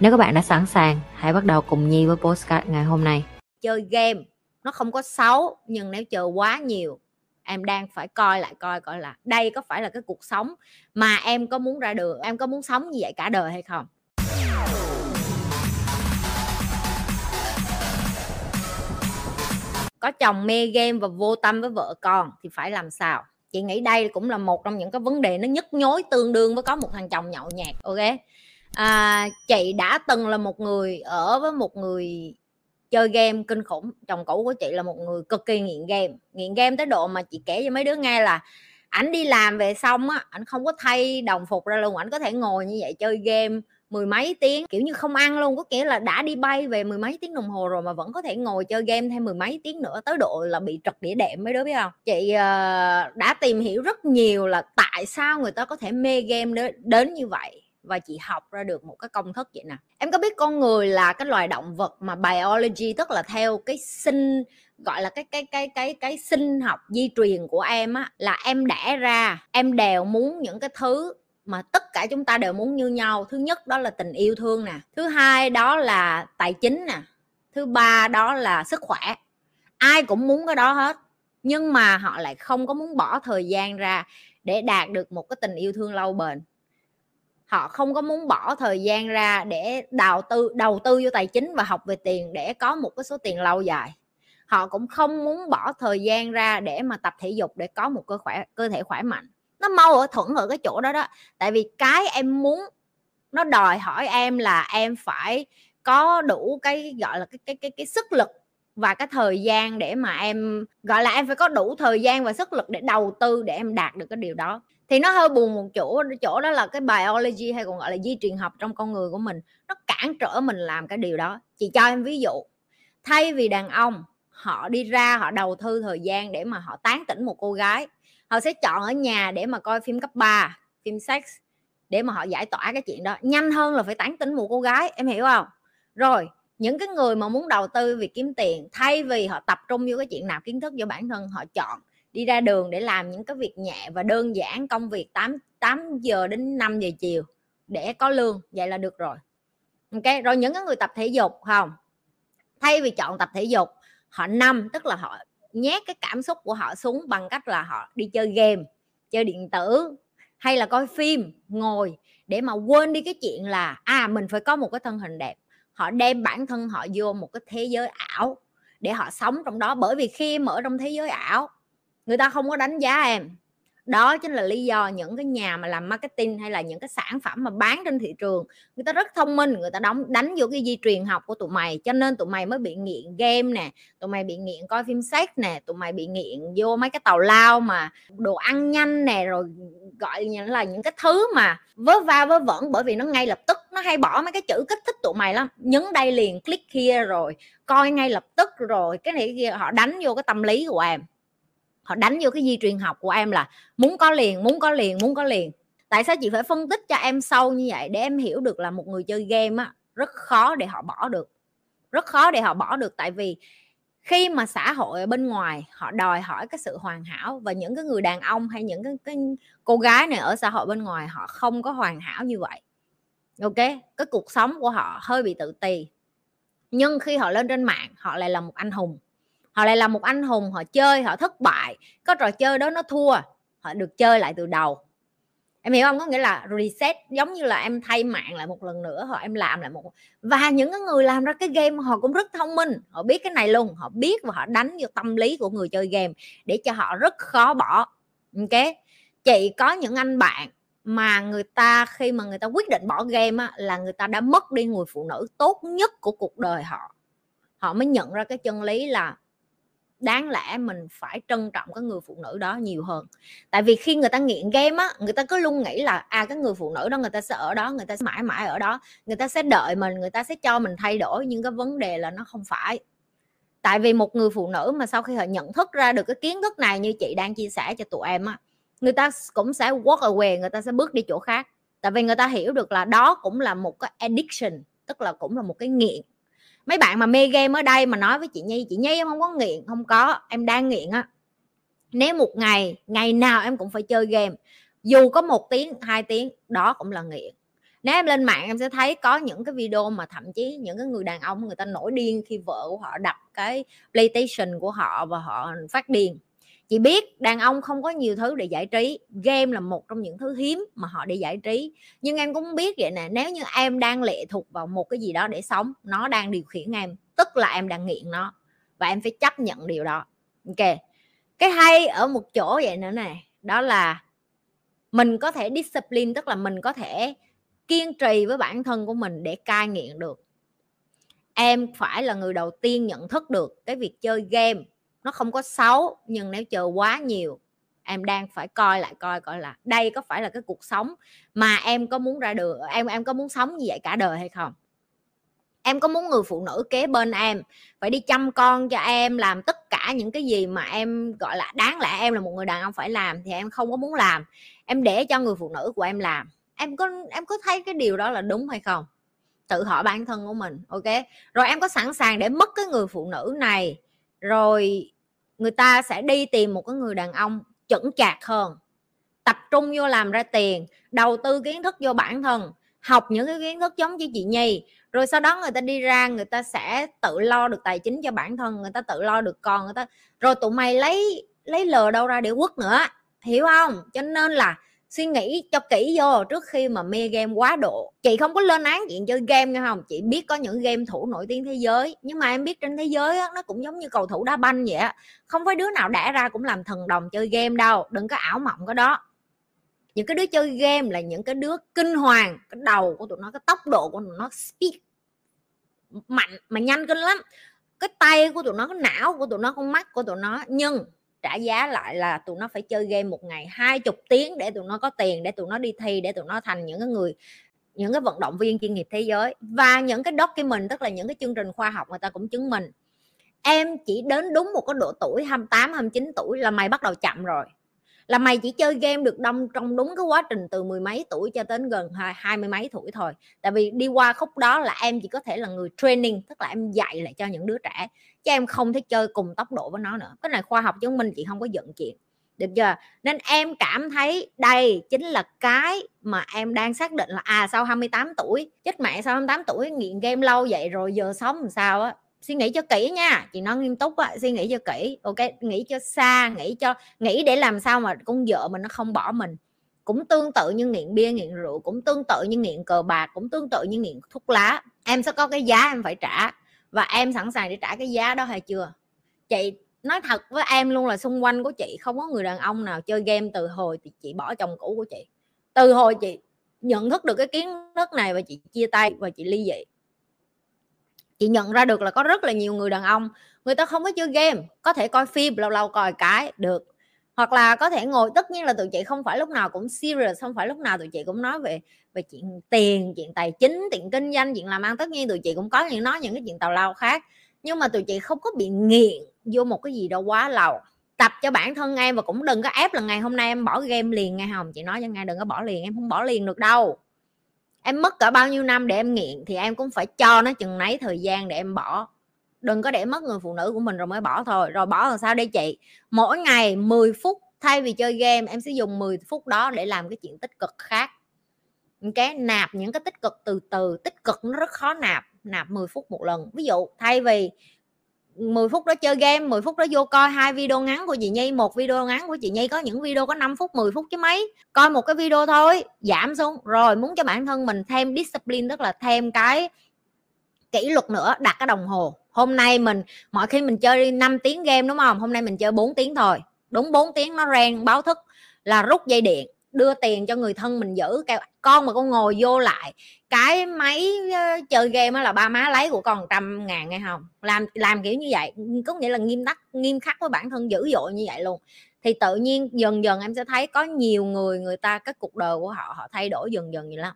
Nếu các bạn đã sẵn sàng, hãy bắt đầu cùng Nhi với postcard ngày hôm nay. chơi game nó không có xấu nhưng nếu chơi quá nhiều em đang phải coi lại coi coi là đây có phải là cái cuộc sống mà em có muốn ra đường em có muốn sống như vậy cả đời hay không? Có chồng mê game và vô tâm với vợ con thì phải làm sao? Chị nghĩ đây cũng là một trong những cái vấn đề nó nhức nhối tương đương với có một thằng chồng nhậu nhạt ok? À, chị đã từng là một người ở với một người chơi game kinh khủng. Chồng cũ của chị là một người cực kỳ nghiện game. Nghiện game tới độ mà chị kể cho mấy đứa nghe là ảnh đi làm về xong á ảnh không có thay đồng phục ra luôn. Ảnh có thể ngồi như vậy chơi game mười mấy tiếng kiểu như không ăn luôn. Có nghĩa là đã đi bay về mười mấy tiếng đồng hồ rồi mà vẫn có thể ngồi chơi game thêm mười mấy tiếng nữa tới độ là bị trật đĩa đệm mấy đứa biết không? Chị uh, đã tìm hiểu rất nhiều là tại sao người ta có thể mê game đến, đến như vậy và chị học ra được một cái công thức vậy nè. Em có biết con người là cái loài động vật mà biology, tức là theo cái sinh, gọi là cái cái cái cái cái sinh học di truyền của em á, là em đẻ ra, em đều muốn những cái thứ mà tất cả chúng ta đều muốn như nhau. Thứ nhất đó là tình yêu thương nè, thứ hai đó là tài chính nè, thứ ba đó là sức khỏe. Ai cũng muốn cái đó hết, nhưng mà họ lại không có muốn bỏ thời gian ra để đạt được một cái tình yêu thương lâu bền họ không có muốn bỏ thời gian ra để đầu tư đầu tư vô tài chính và học về tiền để có một cái số tiền lâu dài. Họ cũng không muốn bỏ thời gian ra để mà tập thể dục để có một cơ khỏe, cơ thể khỏe mạnh. Nó mau ở thuận ở cái chỗ đó đó. Tại vì cái em muốn, nó đòi hỏi em là em phải có đủ cái, gọi là, cái cái cái cái sức lực và cái thời gian để mà em, gọi là, em phải có đủ thời gian và sức lực để đầu tư để em đạt được cái điều đó thì nó hơi buồn một chỗ chỗ đó là cái biology hay còn gọi là di truyền học trong con người của mình, nó cản trở mình làm cái điều đó. Chị cho em ví dụ, thay vì đàn ông, họ đi ra, họ đầu tư thời gian để mà họ tán tỉnh một cô gái, họ sẽ chọn ở nhà để mà coi phim cấp 3 phim sex, để mà họ giải tỏa cái chuyện đó. Nhanh hơn là phải tán tỉnh một cô gái, em hiểu không? Rồi, những cái người mà muốn đầu tư vì kiếm tiền, thay vì họ tập trung vô cái chuyện nào kiến thức cho bản thân, họ chọn đi ra đường để làm những cái việc nhẹ và đơn giản công việc 8 8 giờ đến 5 giờ chiều để có lương, vậy là được rồi. Ok, rồi những cái người tập thể dục không? Thay vì chọn tập thể dục, họ năm tức là họ nhét cái cảm xúc của họ xuống bằng cách là họ đi chơi game, chơi điện tử, hay là coi phim, ngồi để mà quên đi cái chuyện là à mình phải có một cái thân hình đẹp. Họ đem bản thân họ vô một cái thế giới ảo để họ sống trong đó. Bởi vì khi em ở trong thế giới ảo người ta không có đánh giá em. Đó chính là lý do những cái nhà mà làm marketing hay là những cái sản phẩm mà bán trên thị trường, người ta rất thông minh, người ta đóng, đánh vô cái di truyền học của tụi mày, cho nên tụi mày mới bị nghiện game nè, tụi mày bị nghiện coi phim sex nè, tụi mày bị nghiện vô mấy cái tàu lao mà đồ ăn nhanh nè, rồi gọi như là những cái thứ mà vớ va vớ vẩn, bởi vì nó ngay lập tức, nó hay bỏ mấy cái chữ kích thích tụi mày lắm. Nhấn đây liền, click kia rồi, coi ngay lập tức rồi, cái này kia, họ đánh vô cái tâm lý của em họ đánh vô cái di truyền học của em là muốn có liền muốn có liền muốn có liền. Tại sao chị phải phân tích cho em sâu như vậy để em hiểu được là một người chơi game á rất khó để họ bỏ được. Rất khó để họ bỏ được tại vì khi mà xã hội ở bên ngoài họ đòi hỏi cái sự hoàn hảo và những cái người đàn ông hay những cái, cái cô gái này ở xã hội bên ngoài họ không có hoàn hảo như vậy. Ok? Cái cuộc sống của họ hơi bị tự ti. Nhưng khi họ lên trên mạng họ lại là một anh hùng họ lại là một anh hùng họ chơi họ thất bại. Có trò chơi đó nó thua họ được chơi lại từ đầu. Em hiểu không? Có nghĩa là reset giống như là em thay mạng lại một lần nữa hoặc em làm lại một và những cái người làm ra cái game họ cũng rất thông minh. Họ biết cái này luôn họ biết và họ đánh vô tâm lý của người chơi game để cho họ rất khó bỏ. Ok? Chị có những anh bạn mà người ta khi mà người ta quyết định bỏ game á, là người ta đã mất đi người phụ nữ tốt nhất của cuộc đời họ. Họ mới nhận ra cái chân lý là đáng lẽ mình phải trân trọng cái người phụ nữ đó nhiều hơn. Tại vì khi người ta nghiện game á, người ta cứ luôn nghĩ là à cái người phụ nữ đó người ta sẽ ở đó, người ta sẽ mãi mãi ở đó, người ta sẽ đợi mình, người ta sẽ cho mình thay đổi nhưng cái vấn đề là nó không phải. Tại vì một người phụ nữ mà sau khi họ nhận thức ra được cái kiến thức này như chị đang chia sẻ cho tụi em á, người ta cũng sẽ walk away, người ta sẽ bước đi chỗ khác. Tại vì người ta hiểu được là đó cũng là một cái addiction, tức là cũng là một cái nghiện mấy bạn mà mê game ở đây mà nói với chị nhi chị nhi, em không có nghiện. Không có, em đang nghiện á. Nếu một ngày ngày nào em cũng phải chơi game, dù có một tiếng, hai tiếng, đó cũng là nghiện. Nếu em lên mạng em sẽ thấy có những cái video mà thậm chí những cái người đàn ông người ta nổi điên khi vợ của họ đập cái playstation của họ và họ phát điên chị biết đàn ông không có nhiều thứ để giải trí, game là một trong những thứ hiếm mà họ để giải trí. Nhưng em cũng biết vậy nè, nếu như em đang lệ thuộc vào một cái gì đó để sống, nó đang điều khiển em, tức là em đang nghiện nó, và em phải chấp nhận điều đó. Ok, cái hay ở một chỗ vậy nữa này đó là mình có thể discipline, tức là mình có thể kiên trì với bản thân của mình để cai nghiện được. Em phải là người đầu tiên nhận thức được cái việc chơi game nó không có xấu, nhưng nếu chờ quá nhiều, em đang phải coi lại, coi coi là đây có phải là cái cuộc sống mà em có muốn ra đường em em có muốn sống như vậy cả đời hay không? Em có muốn người phụ nữ kế bên em phải đi chăm con cho em, làm tất cả những cái gì mà em, gọi là, đáng lẽ em là một người đàn ông phải làm thì em không có muốn làm. Em để cho người phụ nữ của em làm. Em có em có thấy cái điều đó là đúng hay không? Tự hỏi bản thân của mình, ok? Rồi em có sẵn sàng để mất cái người phụ nữ này rồi người ta sẽ đi tìm một cái người đàn ông chững chạc hơn. Tập trung vô làm ra tiền, đầu tư kiến thức vô bản thân, học những cái kiến thức giống như chị nhi. Rồi sau đó người ta đi ra, người ta sẽ tự lo được tài chính cho bản thân, người ta tự lo được con, người ta. Rồi tụi mày lấy lấy lờ đâu ra để quất nữa, hiểu không? Cho nên là suy nghĩ cho kỹ vô trước khi mà mê game quá độ. Chị không có lên án chuyện chơi game nghe không chị biết có những game thủ nổi tiếng thế giới. Nhưng mà em biết trên thế giới á, nó cũng giống như cầu thủ đá banh vậy á. Không phải đứa nào đẻ ra cũng làm thần đồng chơi game đâu. Đừng có ảo mộng cái đó. Những cái đứa chơi game là những cái đứa kinh hoàng. Cái đầu của tụi nó cái tốc độ của tụi nó speed mạnh mà nhanh kinh lắm. Cái tay của tụi nó cái não của tụi nó con mắt của tụi nó. Nhưng trả giá lại là tụi nó phải chơi game một ngày hai chục tiếng để tụi nó có tiền, để tụi nó đi thi, để tụi nó thành những cái người, những cái vận động viên chuyên nghiệp thế giới. Và những cái document, tức là những cái chương trình khoa học người ta cũng chứng minh. Em chỉ đến đúng một cái độ tuổi 28 29 tuổi là mày bắt đầu chậm rồi là mày chỉ chơi game được đông trong đúng cái quá trình từ mười mấy tuổi cho đến gần hai, hai mươi mấy tuổi thôi. Tại vì đi qua khúc đó là em chỉ có thể là người training tức là em dạy lại cho những đứa trẻ chứ em không thể chơi cùng tốc độ với nó nữa. Cái này khoa học chứng minh chị không có giận chuyện được chưa? Nên em cảm thấy đây chính là cái mà em đang xác định là à sau 28 tuổi chết mẹ sau 28 tuổi nghiện game lâu vậy rồi giờ sống làm sao á? Suy nghĩ cho kỹ nha. Chị nói nghiêm túc á, suy nghĩ cho kỹ. Ok, nghĩ cho xa, nghĩ cho, nghĩ để làm sao mà con vợ mình nó không bỏ mình. Cũng tương tự như nghiện bia, nghiện rượu, cũng tương tự như nghiện cờ bạc, cũng tương tự như nghiện thuốc lá. Em sẽ có cái giá em phải trả và em sẵn sàng để trả cái giá đó hay chưa? Chị nói thật với em luôn là xung quanh của chị không có người đàn ông nào chơi game từ hồi thì chị bỏ chồng cũ của chị. Từ hồi chị nhận thức được cái kiến thức này và chị chia tay và chị ly dị chị nhận ra được là có rất là nhiều người đàn ông, người ta không có chơi game, có thể coi phim, lâu lâu coi cái, được. Hoặc là có thể ngồi, tất nhiên là tụi chị không phải lúc nào cũng serious, không phải lúc nào tụi chị cũng nói về về chuyện tiền, chuyện tài chính, chuyện kinh doanh, chuyện làm ăn. Tất nhiên tụi chị cũng có những, nói những cái chuyện tào lao khác. Nhưng mà tụi chị không có bị nghiện vô một cái gì đâu quá lâu. Tập cho bản thân em và cũng đừng có ép là ngày hôm nay em bỏ game liền nghe không chị nói cho nghe đừng có bỏ liền, em không bỏ liền được đâu em mất cả bao nhiêu năm để em nghiện thì em cũng phải cho nó chừng nấy thời gian để em bỏ. Đừng có để mất người phụ nữ của mình rồi mới bỏ thôi. Rồi bỏ làm sao đây chị? Mỗi ngày 10 phút thay vì chơi game, em sẽ dùng 10 phút đó để làm cái chuyện tích cực khác. Cái nạp những cái tích cực từ từ. Tích cực nó rất khó nạp nạp 10 phút một lần. Ví dụ, thay vì 10 phút đó chơi game 10 phút đó vô coi hai video ngắn của chị Nhi, một video ngắn của chị Nhi, có những video có 5 phút 10 phút chứ mấy. Coi một cái video thôi, giảm xuống. Rồi, muốn cho bản thân mình thêm discipline, tức là thêm cái kỷ luật nữa, đặt cái đồng hồ. Hôm nay mình mọi khi mình chơi 5 tiếng game, đúng không? Hôm nay mình chơi 4 tiếng thôi. Đúng 4 tiếng nó rang, báo thức là rút dây điện đưa tiền cho người thân mình giữ, kêu, con mà con ngồi vô lại, cái máy chơi game là ba má lấy của con trăm ngàn nghe không? Làm làm kiểu như vậy, có nghĩa là nghiêm tắc nghiêm khắc với bản thân dữ dội như vậy luôn. Thì tự nhiên dần dần em sẽ thấy có nhiều người người ta, cái cuộc đời của họ họ thay đổi dần dần vậy lắm.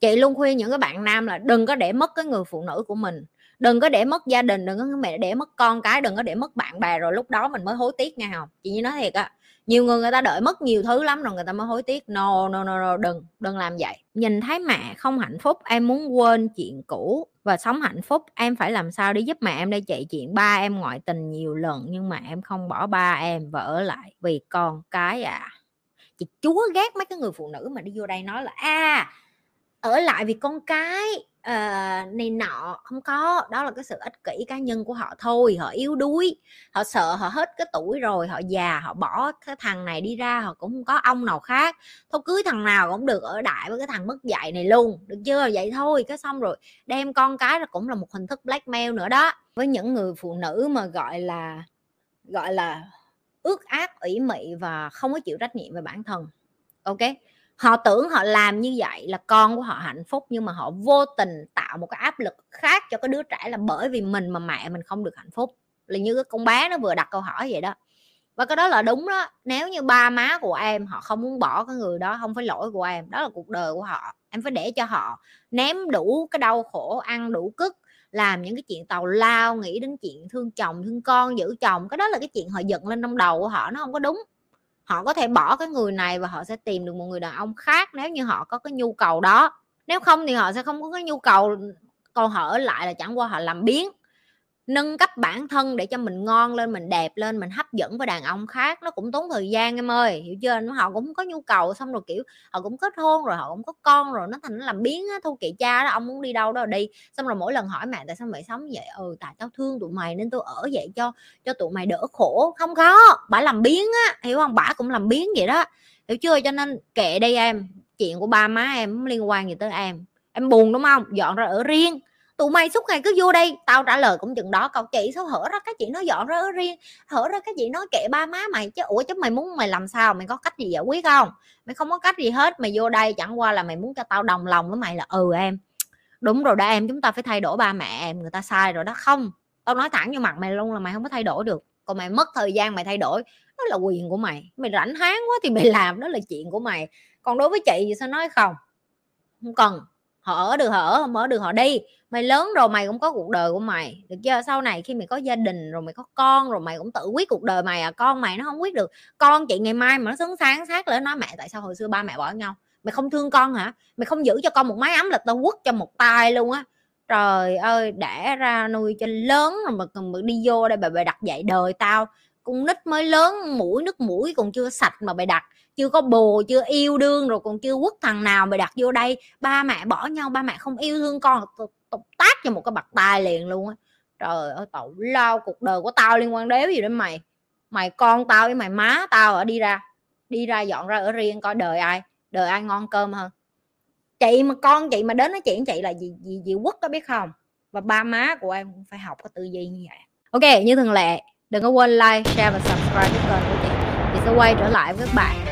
Chị luôn khuyên những cái bạn nam là đừng có để mất cái người phụ nữ của mình, đừng có để mất gia đình, đừng có mẹ để mất con cái, đừng có để mất bạn bè, rồi lúc đó mình mới hối tiếc nghe không? Chị như nói thiệt á nhiều người người ta đợi mất nhiều thứ lắm rồi người ta mới hối tiếc. No no no, no đừng đừng làm vậy. Nhìn thấy mẹ không hạnh phúc em muốn quên chuyện cũ. Và sống hạnh phúc em phải làm sao để giúp mẹ em? Đây chạy chuyện ba em ngoại tình nhiều lần nhưng mà em không bỏ ba em và ở lại vì con cái à. Chị chúa ghét mấy cái người phụ nữ mà đi vô đây nói là a à, ở lại vì con cái uh, này nọ không có. Đó là cái sự ích kỷ cá nhân của họ thôi họ yếu đuối họ sợ họ hết cái tuổi rồi họ già họ bỏ cái thằng này đi ra họ cũng không có ông nào khác. Thôi cưới thằng nào cũng được ở đại với cái thằng mất dạy này luôn được chưa? Vậy thôi cái xong rồi đem con cái là cũng là một hình thức blackmail nữa đó. Với những người phụ nữ mà gọi là gọi là ước ác ủy mị và không có chịu trách nhiệm về bản thân. Ok? Họ tưởng họ làm như vậy là con của họ hạnh phúc, nhưng mà họ vô tình tạo một cái áp lực khác cho cái đứa trẻ là bởi vì mình mà mẹ mình không được hạnh phúc. Là như cái con bé nó vừa đặt câu hỏi vậy đó. Và cái đó là đúng đó. Nếu như ba má của em họ không muốn bỏ cái người đó, không phải lỗi của em, đó là cuộc đời của họ. Em phải để cho họ ném đủ cái đau khổ, ăn đủ cức, làm những cái chuyện tàu lao, nghĩ đến chuyện thương chồng, thương con, giữ chồng. Cái đó là cái chuyện họ giận lên trong đầu của họ, nó không có đúng họ có thể bỏ cái người này và họ sẽ tìm được một người đàn ông khác nếu như họ có cái nhu cầu đó. Nếu không thì họ sẽ không có cái nhu cầu, còn họ ở lại là chẳng qua họ làm biến nâng cấp bản thân để cho mình ngon lên, mình đẹp lên, mình hấp dẫn với đàn ông khác, nó cũng tốn thời gian em ơi, hiểu chưa? Nó, họ cũng có nhu cầu xong rồi, kiểu, họ cũng kết hôn rồi, họ cũng có con rồi, nó thành, nó làm biến á thu kệ cha đó, ông muốn đi đâu đó đi. Xong rồi mỗi lần hỏi mẹ tại sao mày sống vậy? Ừ tại tao thương tụi mày nên tôi ở vậy cho cho tụi mày đỡ khổ. Không có, bả làm biến á, hiểu không? Bả cũng làm biến vậy đó, hiểu chưa? Cho nên kệ đây em, chuyện của ba má em không liên quan gì tới em. Em buồn, đúng không? Dọn ra ở riêng tụi mày suốt ngày cứ vô đây, tao trả lời cũng chừng đó, cậu chị sao hở ra cái chị nó dọn ra riêng, hở ra cái chị nói kệ ba má mày chứ, ủa chứ mày muốn mày làm sao, mày có cách gì giải quyết không? Mày không có cách gì hết, mày vô đây, chẳng qua là mày muốn cho tao đồng lòng với mày là ừ em, đúng rồi đó em, chúng ta phải thay đổi ba mẹ em, người ta sai rồi đó. Không, tao nói thẳng vô mặt mày luôn là mày không có thay đổi được, còn mày mất thời gian mày thay đổi, đó là quyền của mày. Mày rảnh háng quá thì mày làm, đó là chuyện của mày. Còn đối với chị thì sao nói không? Không cần họ ở được, họ ở không ở được, họ đi. Mày lớn rồi mày cũng có cuộc đời của mày, được chưa? Sau này khi mày có gia đình rồi mày có con rồi mày cũng tự quyết cuộc đời mày à. Con mày nó không quyết được. Con chị ngày mai mà nó sướng sáng, sát lại nói, mẹ, tại sao hồi xưa ba mẹ bỏ nhau? Mày không thương con hả? Mày không giữ cho con một mái ấm là tao quất cho một tay luôn á. Trời ơi, đẻ ra nuôi cho lớn rồi mà cần đi vô đây bà bà đặt dạy đời tao con nít mới lớn, mũi nước mũi còn chưa sạch mà mày đặt, chưa có bồ, chưa yêu đương rồi còn chưa quất thằng nào mày đặt vô đây. Ba mẹ bỏ nhau, ba mẹ không yêu thương con tục tác cho một cái bạc tai liền luôn á. Trời ơi tao lao cuộc đời của tao liên quan đéo gì đến mày? Mày con tao với mày má tao ở đi ra đi ra dọn ra ở riêng coi đời ai đời ai ngon cơm hơn. Chị mà con chị mà đến nói chuyện chị là gì gì gì quất có biết không? Và ba má của em cũng phải học cái tư duy như vậy. Ok, như thường lệ đừng có quên like, share và subscribe cho kênh của chị. Chị sẽ quay trở lại với các bạn.